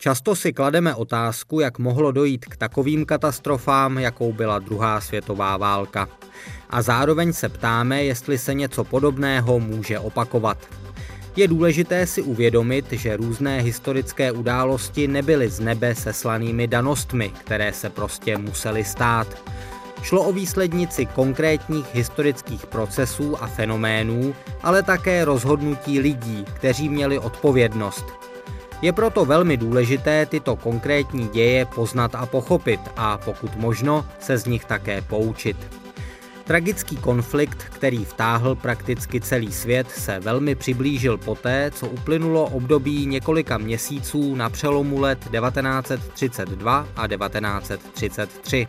Často si klademe otázku, jak mohlo dojít k takovým katastrofám, jakou byla druhá světová válka. A zároveň se ptáme, jestli se něco podobného může opakovat. Je důležité si uvědomit, že různé historické události nebyly z nebe seslanými danostmi, které se prostě musely stát. Šlo o výslednici konkrétních historických procesů a fenoménů, ale také rozhodnutí lidí, kteří měli odpovědnost. Je proto velmi důležité tyto konkrétní děje poznat a pochopit a pokud možno se z nich také poučit. Tragický konflikt, který vtáhl prakticky celý svět, se velmi přiblížil poté, co uplynulo období několika měsíců na přelomu let 1932 a 1933.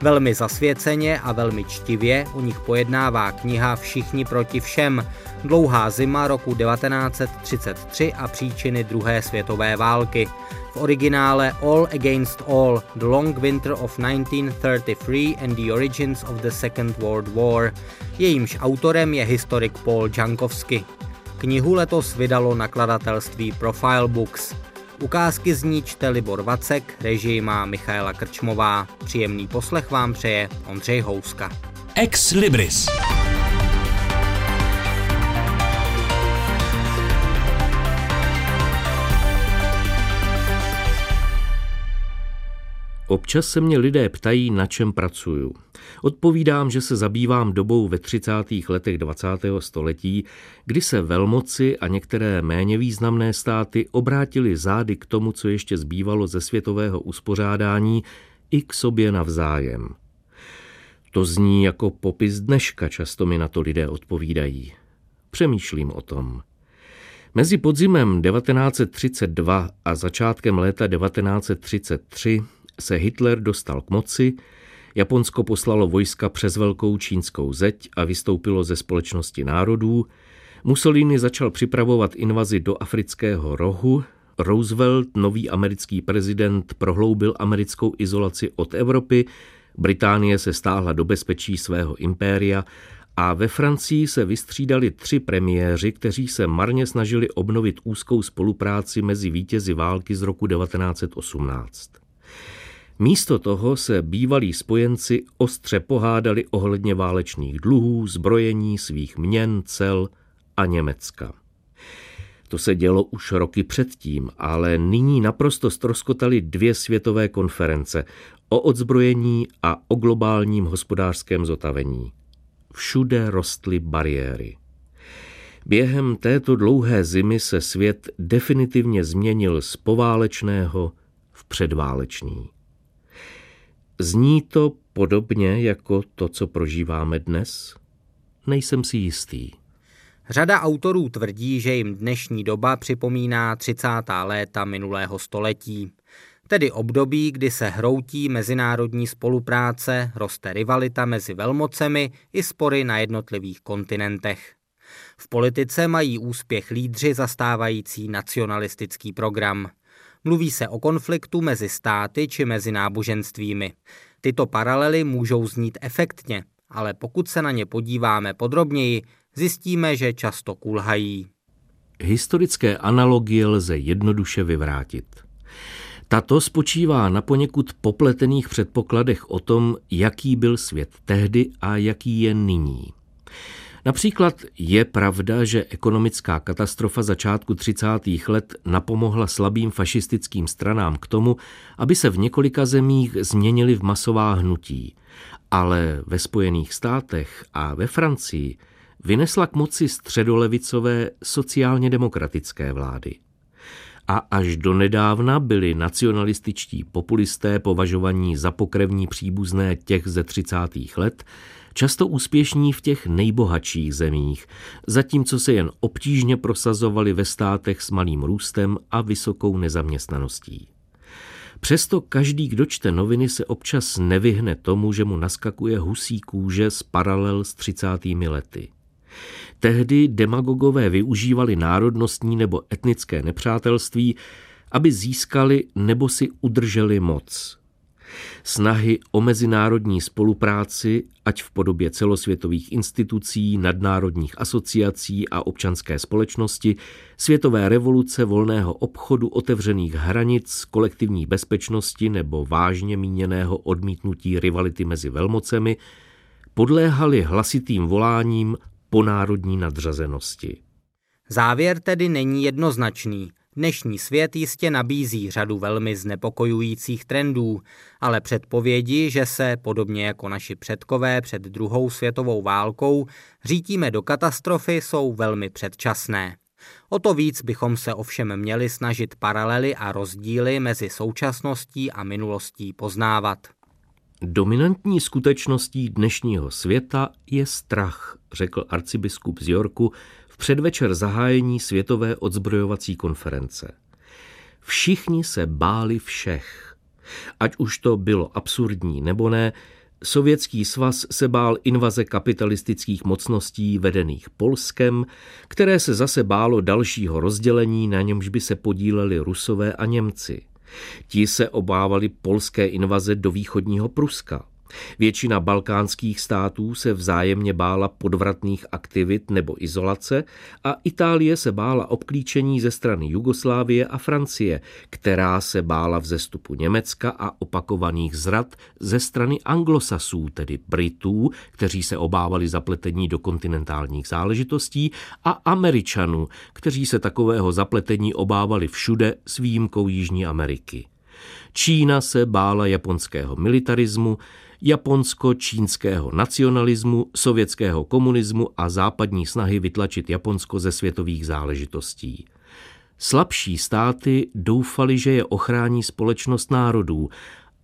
Velmi zasvěceně a velmi čtivě o nich pojednává kniha Všichni proti všem, dlouhá zima roku 1933 a příčiny druhé světové války. V originále All Against All, The Long Winter of 1933 and the Origins of the Second World War. Jejímž autorem je historik Paul Jankovsky. Knihu letos vydalo nakladatelství Profile Books. Ukázky z ní čte Libor Vacek, režii má Michaela Krčmová. Příjemný poslech vám přeje Ondřej Houska. Ex Libris. Občas se mě lidé ptají, na čem pracuju. Odpovídám, že se zabývám dobou ve 30. letech 20. století, kdy se velmoci a některé méně významné státy obrátili zády k tomu, co ještě zbývalo ze světového uspořádání, i k sobě navzájem. To zní jako popis dneška, často mi na to lidé odpovídají. Přemýšlím o tom. Mezi podzimem 1932 a začátkem léta 1933 se Hitler dostal k moci, Japonsko poslalo vojska přes velkou čínskou zeď a vystoupilo ze společnosti národů, Mussolini začal připravovat invazi do afrického rohu, Roosevelt, nový americký prezident, prohloubil americkou izolaci od Evropy, Británie se stáhla do bezpečí svého impéria a ve Francii se vystřídali tři premiéři, kteří se marně snažili obnovit úzkou spolupráci mezi vítězi války z roku 1918. Místo toho se bývalí spojenci ostře pohádali ohledně válečných dluhů, zbrojení svých měn, cel a Německa. To se dělo už roky předtím, ale nyní naprosto stroskotaly dvě světové konference o odzbrojení a o globálním hospodářském zotavení. Všude rostly bariéry. Během této dlouhé zimy se svět definitivně změnil z poválečného v předválečný. Zní to podobně jako to, co prožíváme dnes? Nejsem si jistý. Řada autorů tvrdí, že jim dnešní doba připomíná 30. léta minulého století, tedy období, kdy se hroutí mezinárodní spolupráce, roste rivalita mezi velmocemi i spory na jednotlivých kontinentech. V politice mají úspěch lídři zastávající nacionalistický program – Mluví se o konfliktu mezi státy či mezi náboženstvími. Tyto paralely můžou znít efektně, ale pokud se na ně podíváme podrobněji, zjistíme, že často kulhají. Historické analogie lze jednoduše vyvrátit. Tato spočívá na poněkud popletených předpokladech o tom, jaký byl svět tehdy a jaký je nyní. Například je pravda, že ekonomická katastrofa začátku 30. let napomohla slabým fašistickým stranám k tomu, aby se v několika zemích změnily v masová hnutí. Ale ve Spojených státech a ve Francii vynesla k moci středolevicové sociálně demokratické vlády. A až do nedávna byli nacionalističtí populisté považovaní za pokrevní příbuzné těch ze 30. let, často úspěšní v těch nejbohatších zemích, zatímco se jen obtížně prosazovali ve státech s malým růstem a vysokou nezaměstnaností. Přesto každý, kdo čte noviny, se občas nevyhne tomu, že mu naskakuje husí kůže z paralel s 30. lety. Tehdy demagogové využívali národnostní nebo etnické nepřátelství, aby získali nebo si udrželi moc. Snahy o mezinárodní spolupráci, ať v podobě celosvětových institucí, nadnárodních asociací a občanské společnosti, světové revoluce volného obchodu, otevřených hranic, kolektivní bezpečnosti nebo vážně míněného odmítnutí rivality mezi velmocemi, podléhaly hlasitým voláním po národní nadřazenosti. Závěr tedy není jednoznačný. Dnešní svět jistě nabízí řadu velmi znepokojujících trendů, ale předpovědi, že se, podobně jako naši předkové před druhou světovou válkou, řítíme do katastrofy, jsou velmi předčasné. O to víc bychom se ovšem měli snažit paralely a rozdíly mezi současností a minulostí poznávat. Dominantní skutečností dnešního světa je strach, řekl arcibiskup z Yorku v předvečer zahájení Světové odzbrojovací konference. Všichni se báli všech. Ať už to bylo absurdní nebo ne, Sovětský svaz se bál invaze kapitalistických mocností vedených Polskem, které se zase bálo dalšího rozdělení, na němž by se podíleli Rusové a Němci. Ti se obávali polské invaze do východního Pruska. Většina balkánských států se vzájemně bála podvratných aktivit nebo izolace a Itálie se bála obklíčení ze strany Jugoslávie a Francie, která se bála vzestupu Německa a opakovaných zrad ze strany anglosasů, tedy Britů, kteří se obávali zapletení do kontinentálních záležitostí, a Američanů, kteří se takového zapletení obávali všude s výjimkou Jižní Ameriky. Čína se bála japonského militarismu, japonsko-čínského nacionalismu, sovětského komunismu a západní snahy vytlačit Japonsko ze světových záležitostí. Slabší státy doufali, že je ochrání společnost národů,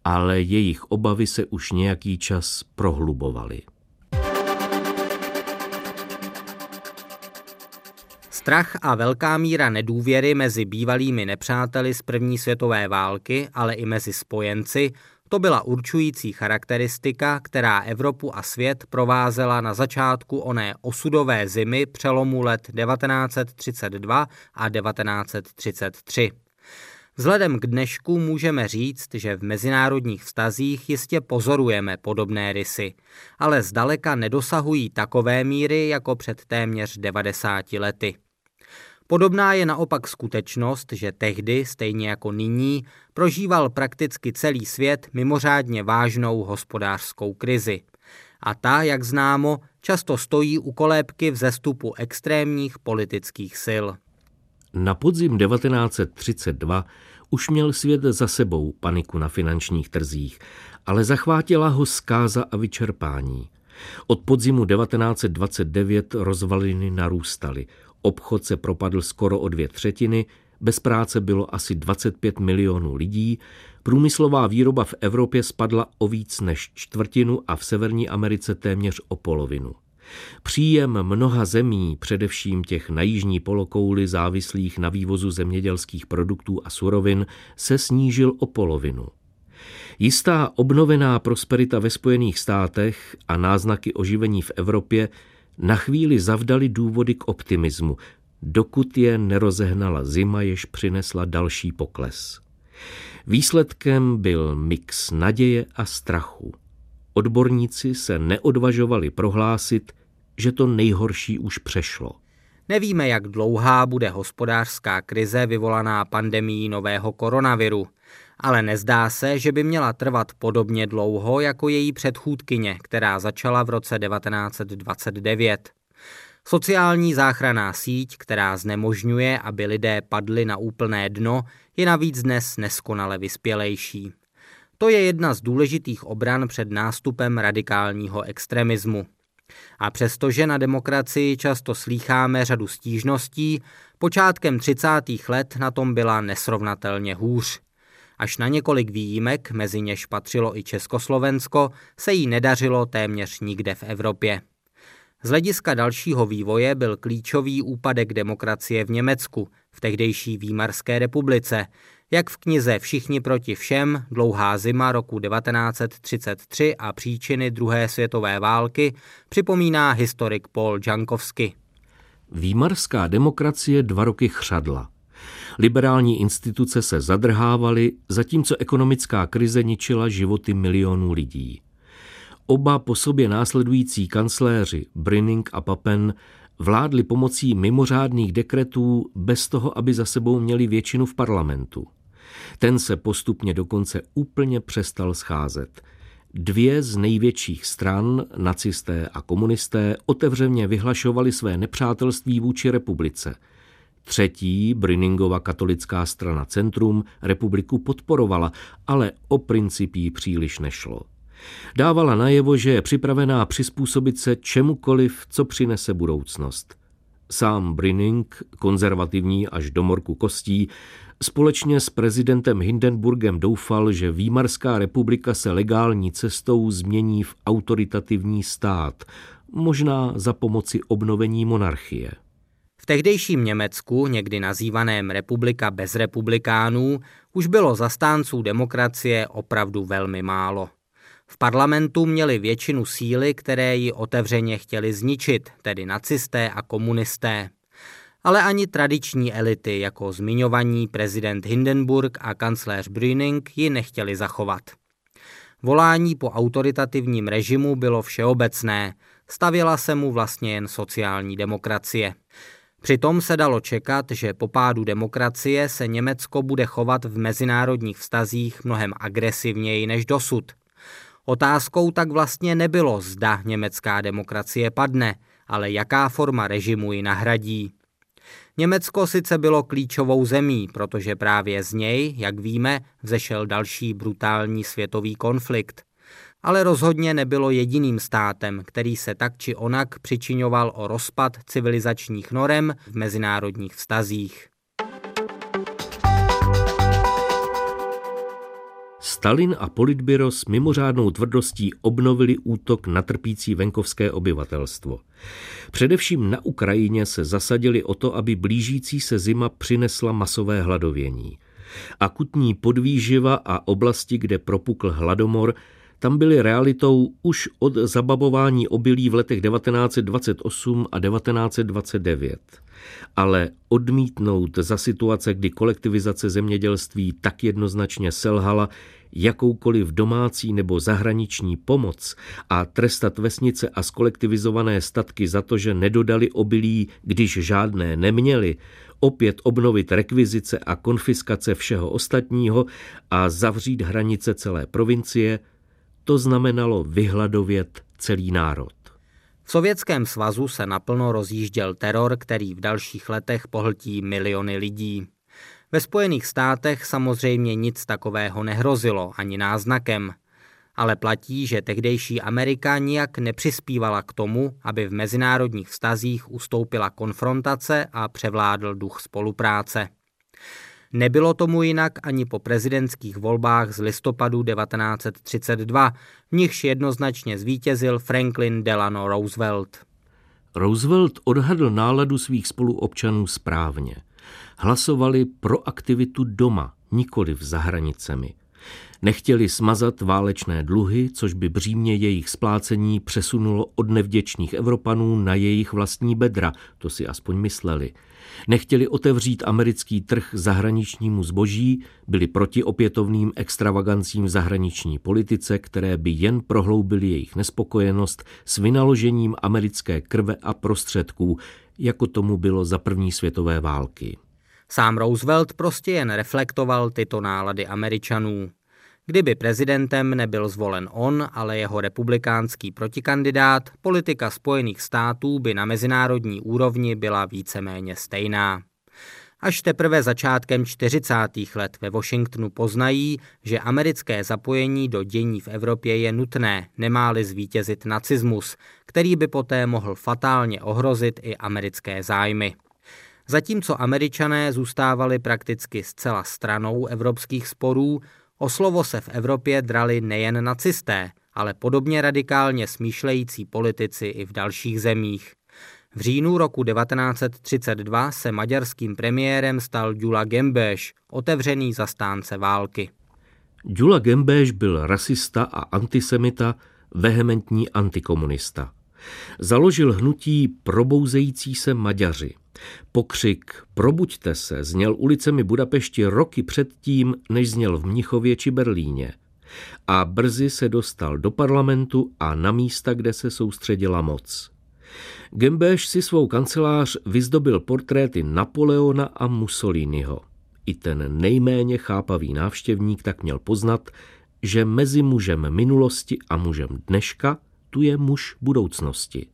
ale jejich obavy se už nějaký čas prohlubovaly. Strach a velká míra nedůvěry mezi bývalými nepřáteli z první světové války, ale i mezi spojenci, to byla určující charakteristika, která Evropu a svět provázela na začátku oné osudové zimy přelomu let 1932 a 1933. Vzhledem k dnešku můžeme říct, že v mezinárodních vztazích jistě pozorujeme podobné rysy, ale zdaleka nedosahují takové míry jako před téměř 90 lety. Podobná je naopak skutečnost, že tehdy, stejně jako nyní, prožíval prakticky celý svět mimořádně vážnou hospodářskou krizi. A ta, jak známo, často stojí u kolébky vzestupu extrémních politických sil. Na podzim 1932 už měl svět za sebou paniku na finančních trzích, ale zachvátila ho zkáza a vyčerpání. Od podzimu 1929 rozvaliny narůstaly. Obchod se propadl skoro o dvě třetiny, bez práce bylo asi 25 milionů lidí, průmyslová výroba v Evropě spadla o víc než čtvrtinu a v Severní Americe téměř o polovinu. Příjem mnoha zemí, především těch na jižní polokouli závislých na vývozu zemědělských produktů a surovin, se snížil o polovinu. Jistá obnovená prosperita ve Spojených státech a náznaky oživení v Evropě na chvíli zavdali důvody k optimismu, dokud je nerozehnala zima, jež přinesla další pokles. Výsledkem byl mix naděje a strachu. Odborníci se neodvažovali prohlásit, že to nejhorší už přešlo. Nevíme, jak dlouhá bude hospodářská krize vyvolaná pandemí nového koronaviru ale nezdá se, že by měla trvat podobně dlouho jako její předchůdkyně, která začala v roce 1929. Sociální záchraná síť, která znemožňuje, aby lidé padli na úplné dno, je navíc dnes neskonale vyspělejší. To je jedna z důležitých obran před nástupem radikálního extremismu. A přestože na demokracii často slýcháme řadu stížností, počátkem 30. let na tom byla nesrovnatelně hůř. Až na několik výjimek, mezi něž patřilo i Československo, se jí nedařilo téměř nikde v Evropě. Z hlediska dalšího vývoje byl klíčový úpadek demokracie v Německu, v tehdejší Výmarské republice, jak v knize Všichni proti všem, dlouhá zima roku 1933 a příčiny druhé světové války připomíná historik Paul Jankovsky. Výmarská demokracie dva roky chřadla. Liberální instituce se zadrhávaly, zatímco ekonomická krize ničila životy milionů lidí. Oba po sobě následující kancléři Brinning a Papen vládli pomocí mimořádných dekretů bez toho, aby za sebou měli většinu v parlamentu. Ten se postupně dokonce úplně přestal scházet. Dvě z největších stran, nacisté a komunisté, otevřeně vyhlašovali své nepřátelství vůči republice. Třetí, Brinningova katolická strana Centrum, republiku podporovala, ale o principí příliš nešlo. Dávala najevo, že je připravená přizpůsobit se čemukoliv, co přinese budoucnost. Sám Brinning, konzervativní až do morku kostí, společně s prezidentem Hindenburgem doufal, že Výmarská republika se legální cestou změní v autoritativní stát, možná za pomoci obnovení monarchie. Tehdejším Německu, někdy nazývaném republika bez republikánů, už bylo zastánců demokracie opravdu velmi málo. V parlamentu měli většinu síly, které ji otevřeně chtěli zničit, tedy nacisté a komunisté. Ale ani tradiční elity, jako zmiňovaní prezident Hindenburg a kancléř Brüning, ji nechtěli zachovat. Volání po autoritativním režimu bylo všeobecné, stavěla se mu vlastně jen sociální demokracie. Přitom se dalo čekat, že po pádu demokracie se Německo bude chovat v mezinárodních vztazích mnohem agresivněji než dosud – Otázkou tak vlastně nebylo, zda německá demokracie padne, ale jaká forma režimu ji nahradí. Německo sice bylo klíčovou zemí, protože právě z něj, jak víme, vzešel další brutální světový konflikt. Ale rozhodně nebylo jediným státem, který se tak či onak přičiňoval o rozpad civilizačních norem v mezinárodních vztazích. Stalin a Politbyro s mimořádnou tvrdostí obnovili útok na trpící venkovské obyvatelstvo. Především na Ukrajině se zasadili o to, aby blížící se zima přinesla masové hladovění. Akutní podvýživa a oblasti, kde propukl hladomor, tam byly realitou už od zababování obilí v letech 1928 a 1929. Ale odmítnout za situace, kdy kolektivizace zemědělství tak jednoznačně selhala, jakoukoliv domácí nebo zahraniční pomoc a trestat vesnice a skolektivizované statky za to, že nedodali obilí, když žádné neměli, opět obnovit rekvizice a konfiskace všeho ostatního a zavřít hranice celé provincie, to znamenalo vyhladovět celý národ. V Sovětském svazu se naplno rozjížděl teror, který v dalších letech pohltí miliony lidí. Ve Spojených státech samozřejmě nic takového nehrozilo, ani náznakem. Ale platí, že tehdejší Amerika nijak nepřispívala k tomu, aby v mezinárodních vztazích ustoupila konfrontace a převládl duch spolupráce. Nebylo tomu jinak ani po prezidentských volbách z listopadu 1932, v nichž jednoznačně zvítězil Franklin Delano Roosevelt. Roosevelt odhadl náladu svých spoluobčanů správně – hlasovali pro aktivitu doma, nikoli za hranicemi. Nechtěli smazat válečné dluhy, což by břímě jejich splácení přesunulo od nevděčných Evropanů na jejich vlastní bedra, to si aspoň mysleli. Nechtěli otevřít americký trh zahraničnímu zboží, byli proti opětovným extravagancím v zahraniční politice, které by jen prohloubily jejich nespokojenost s vynaložením americké krve a prostředků, jako tomu bylo za první světové války. Sám Roosevelt prostě jen reflektoval tyto nálady Američanů. Kdyby prezidentem nebyl zvolen on, ale jeho republikánský protikandidát, politika Spojených států by na mezinárodní úrovni byla víceméně stejná. Až teprve začátkem 40. let ve Washingtonu poznají, že americké zapojení do dění v Evropě je nutné, nemá-li zvítězit nacismus, který by poté mohl fatálně ohrozit i americké zájmy. Zatímco američané zůstávali prakticky zcela stranou evropských sporů, o slovo se v Evropě drali nejen nacisté, ale podobně radikálně smýšlející politici i v dalších zemích. V říjnu roku 1932 se maďarským premiérem stal Gyula Gembeš, otevřený zastánce války. Gyula Gembeš byl rasista a antisemita, vehementní antikomunista. Založil hnutí Probouzející se Maďaři – Pokřik Probuďte se zněl ulicemi Budapešti roky předtím, než zněl v Mnichově či Berlíně. A brzy se dostal do parlamentu a na místa, kde se soustředila moc. Gembeš si svou kancelář vyzdobil portréty Napoleona a Mussoliniho. I ten nejméně chápavý návštěvník tak měl poznat, že mezi mužem minulosti a mužem dneška tu je muž budoucnosti.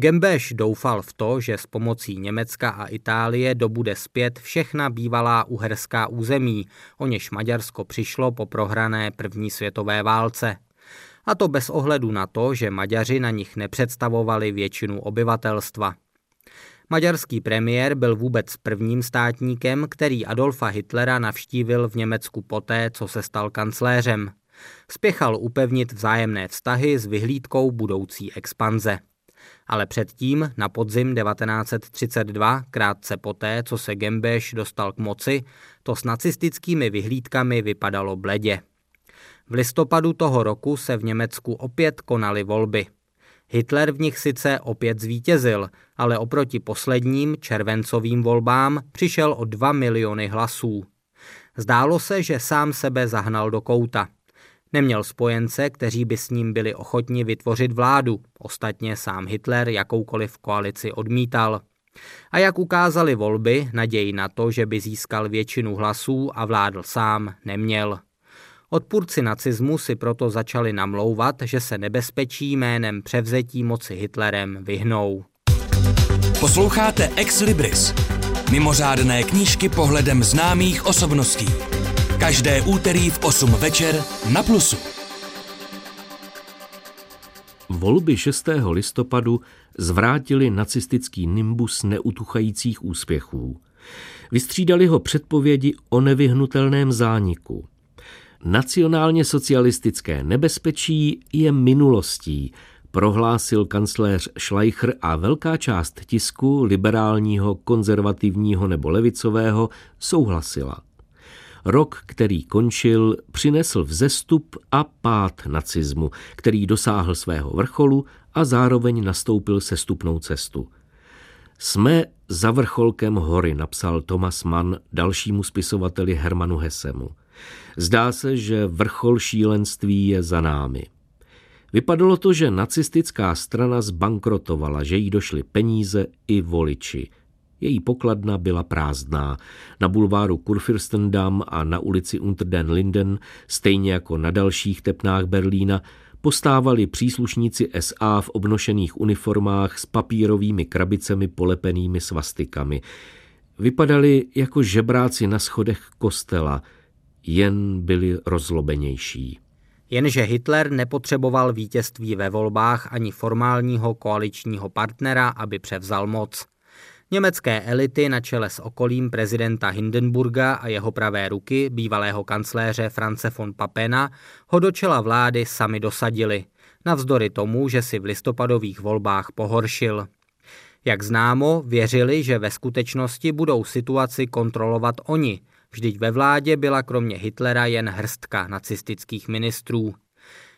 Gembeš doufal v to, že s pomocí Německa a Itálie dobude zpět všechna bývalá uherská území, o něž Maďarsko přišlo po prohrané první světové válce. A to bez ohledu na to, že Maďaři na nich nepředstavovali většinu obyvatelstva. Maďarský premiér byl vůbec prvním státníkem, který Adolfa Hitlera navštívil v Německu poté, co se stal kancléřem. Spěchal upevnit vzájemné vztahy s vyhlídkou budoucí expanze. Ale předtím, na podzim 1932, krátce poté, co se Gembeš dostal k moci, to s nacistickými vyhlídkami vypadalo bledě. V listopadu toho roku se v Německu opět konaly volby. Hitler v nich sice opět zvítězil, ale oproti posledním červencovým volbám přišel o 2 miliony hlasů. Zdálo se, že sám sebe zahnal do kouta. Neměl spojence, kteří by s ním byli ochotni vytvořit vládu. Ostatně sám Hitler jakoukoliv koalici odmítal. A jak ukázali volby, naději na to, že by získal většinu hlasů a vládl sám, neměl. Odpůrci nacismu si proto začali namlouvat, že se nebezpečí jménem převzetí moci Hitlerem vyhnou. Posloucháte Ex Libris, mimořádné knížky pohledem známých osobností. Každé úterý v 8 večer na Plusu. Volby 6. listopadu zvrátili nacistický nimbus neutuchajících úspěchů. Vystřídali ho předpovědi o nevyhnutelném zániku. Nacionálně socialistické nebezpečí je minulostí, prohlásil kancléř Schleicher a velká část tisku liberálního, konzervativního nebo levicového souhlasila. Rok, který končil, přinesl vzestup a pád nacismu, který dosáhl svého vrcholu a zároveň nastoupil sestupnou cestu. Jsme za vrcholkem hory, napsal Thomas Mann dalšímu spisovateli Hermanu Hesemu. Zdá se, že vrchol šílenství je za námi. Vypadalo to, že nacistická strana zbankrotovala, že jí došly peníze i voliči. Její pokladna byla prázdná. Na bulváru Kurfürstendamm a na ulici Unter den Linden, stejně jako na dalších tepnách Berlína, postávali příslušníci SA v obnošených uniformách s papírovými krabicemi polepenými svastikami. Vypadali jako žebráci na schodech kostela – jen byli rozlobenější. Jenže Hitler nepotřeboval vítězství ve volbách ani formálního koaličního partnera, aby převzal moc. Německé elity na čele s okolím prezidenta Hindenburga a jeho pravé ruky, bývalého kancléře France von Papena, ho do čela vlády sami dosadili, navzdory tomu, že si v listopadových volbách pohoršil. Jak známo, věřili, že ve skutečnosti budou situaci kontrolovat oni, Vždyť ve vládě byla kromě Hitlera jen hrstka nacistických ministrů.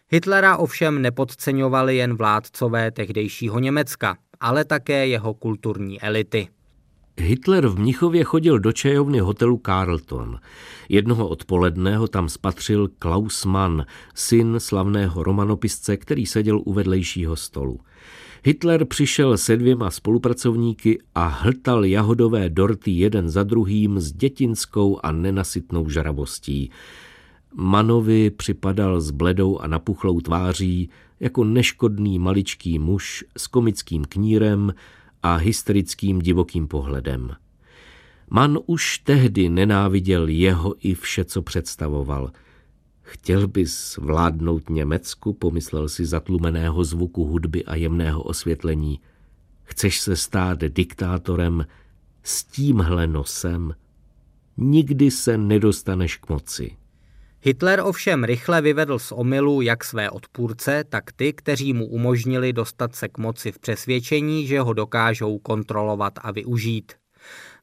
Hitlera ovšem nepodceňovali jen vládcové tehdejšího Německa, ale také jeho kulturní elity. Hitler v Mnichově chodil do čajovny hotelu Carlton. Jednoho odpoledného tam spatřil Klaus Mann, syn slavného romanopisce, který seděl u vedlejšího stolu. Hitler přišel se dvěma spolupracovníky a hltal jahodové dorty jeden za druhým s dětinskou a nenasytnou žravostí. Manovi připadal s bledou a napuchlou tváří jako neškodný maličký muž s komickým knírem a hysterickým divokým pohledem. Man už tehdy nenáviděl jeho i vše, co představoval – Chtěl bys vládnout Německu, pomyslel si zatlumeného zvuku hudby a jemného osvětlení. Chceš se stát diktátorem s tímhle nosem? Nikdy se nedostaneš k moci. Hitler ovšem rychle vyvedl z omylu jak své odpůrce, tak ty, kteří mu umožnili dostat se k moci v přesvědčení, že ho dokážou kontrolovat a využít.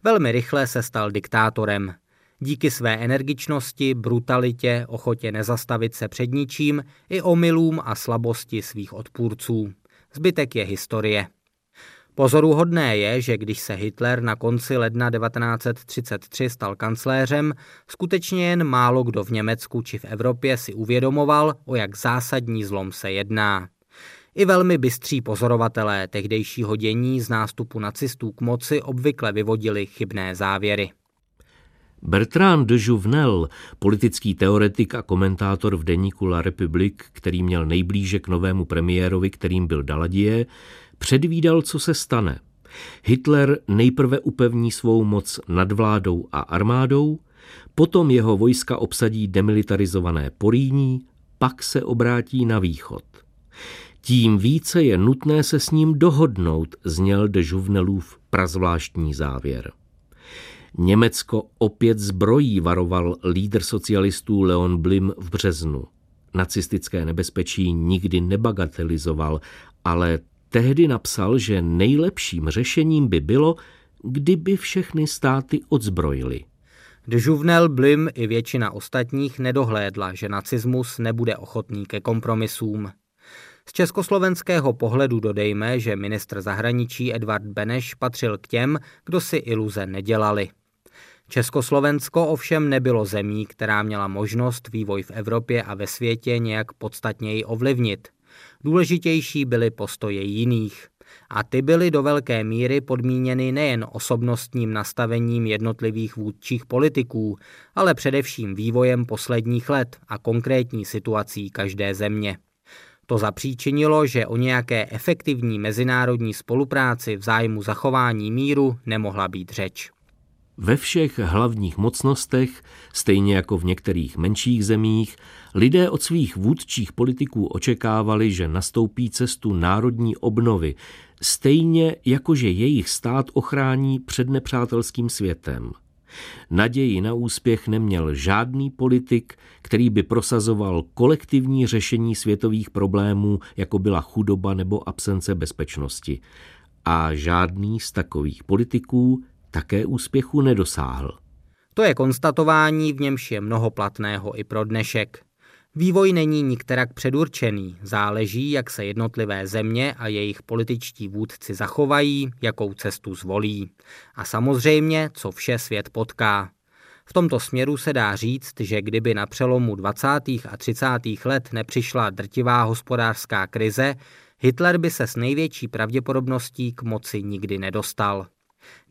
Velmi rychle se stal diktátorem. Díky své energičnosti, brutalitě, ochotě nezastavit se před ničím i omylům a slabosti svých odpůrců. Zbytek je historie. Pozoruhodné je, že když se Hitler na konci ledna 1933 stal kancléřem, skutečně jen málo kdo v Německu či v Evropě si uvědomoval, o jak zásadní zlom se jedná. I velmi bystří pozorovatelé tehdejšího dění z nástupu nacistů k moci obvykle vyvodili chybné závěry. Bertrand de Jouvenel, politický teoretik a komentátor v deníku La République, který měl nejblíže k novému premiérovi, kterým byl Daladier, předvídal, co se stane. Hitler nejprve upevní svou moc nad vládou a armádou, potom jeho vojska obsadí demilitarizované Poríní, pak se obrátí na východ. Tím více je nutné se s ním dohodnout, zněl de Jouvenelův prazvláštní závěr. Německo opět zbrojí, varoval lídr socialistů Leon Blim v březnu. Nacistické nebezpečí nikdy nebagatelizoval, ale tehdy napsal, že nejlepším řešením by bylo, kdyby všechny státy odzbrojily. De Jouvenel, Blim i většina ostatních nedohlédla, že nacismus nebude ochotný ke kompromisům. Z československého pohledu dodejme, že ministr zahraničí Edvard Beneš patřil k těm, kdo si iluze nedělali. Československo ovšem nebylo zemí, která měla možnost vývoj v Evropě a ve světě nějak podstatněji ovlivnit. Důležitější byly postoje jiných. A ty byly do velké míry podmíněny nejen osobnostním nastavením jednotlivých vůdčích politiků, ale především vývojem posledních let a konkrétní situací každé země. To zapříčinilo, že o nějaké efektivní mezinárodní spolupráci v zájmu zachování míru nemohla být řeč. Ve všech hlavních mocnostech, stejně jako v některých menších zemích, lidé od svých vůdčích politiků očekávali, že nastoupí cestu národní obnovy, stejně jako že jejich stát ochrání před nepřátelským světem. Naději na úspěch neměl žádný politik, který by prosazoval kolektivní řešení světových problémů, jako byla chudoba nebo absence bezpečnosti. A žádný z takových politiků také úspěchu nedosáhl. To je konstatování, v němž je mnoho platného i pro dnešek. Vývoj není nikterak předurčený, záleží, jak se jednotlivé země a jejich političtí vůdci zachovají, jakou cestu zvolí. A samozřejmě, co vše svět potká. V tomto směru se dá říct, že kdyby na přelomu 20. a 30. let nepřišla drtivá hospodářská krize, Hitler by se s největší pravděpodobností k moci nikdy nedostal.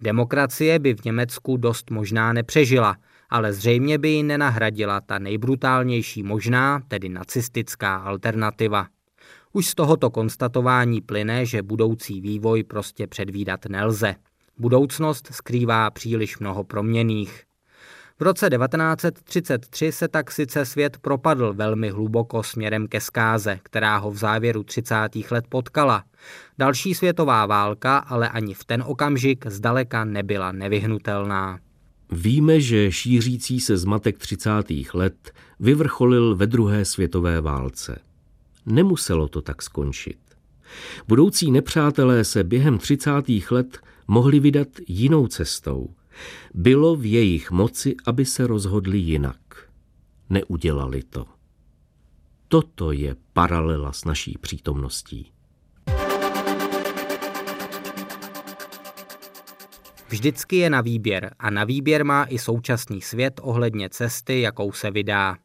Demokracie by v Německu dost možná nepřežila, ale zřejmě by ji nenahradila ta nejbrutálnější možná, tedy nacistická alternativa. Už z tohoto konstatování plyne, že budoucí vývoj prostě předvídat nelze. Budoucnost skrývá příliš mnoho proměných. V roce 1933 se tak sice svět propadl velmi hluboko směrem ke zkáze, která ho v závěru 30. let potkala. Další světová válka ale ani v ten okamžik zdaleka nebyla nevyhnutelná. Víme, že šířící se zmatek 30. let vyvrcholil ve druhé světové válce. Nemuselo to tak skončit. Budoucí nepřátelé se během 30. let mohli vydat jinou cestou. Bylo v jejich moci, aby se rozhodli jinak. Neudělali to. Toto je paralela s naší přítomností. Vždycky je na výběr a na výběr má i současný svět ohledně cesty, jakou se vydá.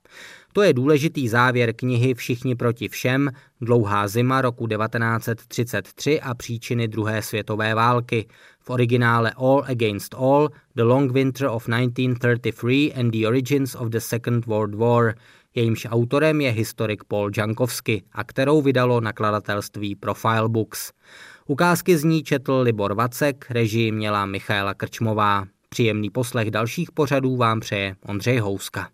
To je důležitý závěr knihy Všichni proti všem, dlouhá zima roku 1933 a příčiny druhé světové války. V originále All Against All, The Long Winter of 1933 and the Origins of the Second World War, jejímž autorem je historik Paul Jankovsky a kterou vydalo nakladatelství Profile Books. Ukázky z ní četl Libor Vacek, režii měla Michaela Krčmová. Příjemný poslech dalších pořadů vám přeje Ondřej Houska.